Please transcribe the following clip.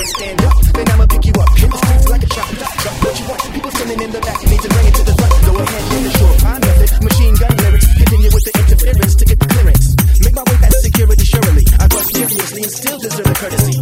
can't stand up, then I'ma pick you up. In the streets like a chop drop. What you want? People standing in the back, need to bring it to the front. Go ahead, hit the short pine method. Machine gun lyrics, continue with the interference to get the clearance. Make my way past security surely. I bust furiously and still deserve a courtesy.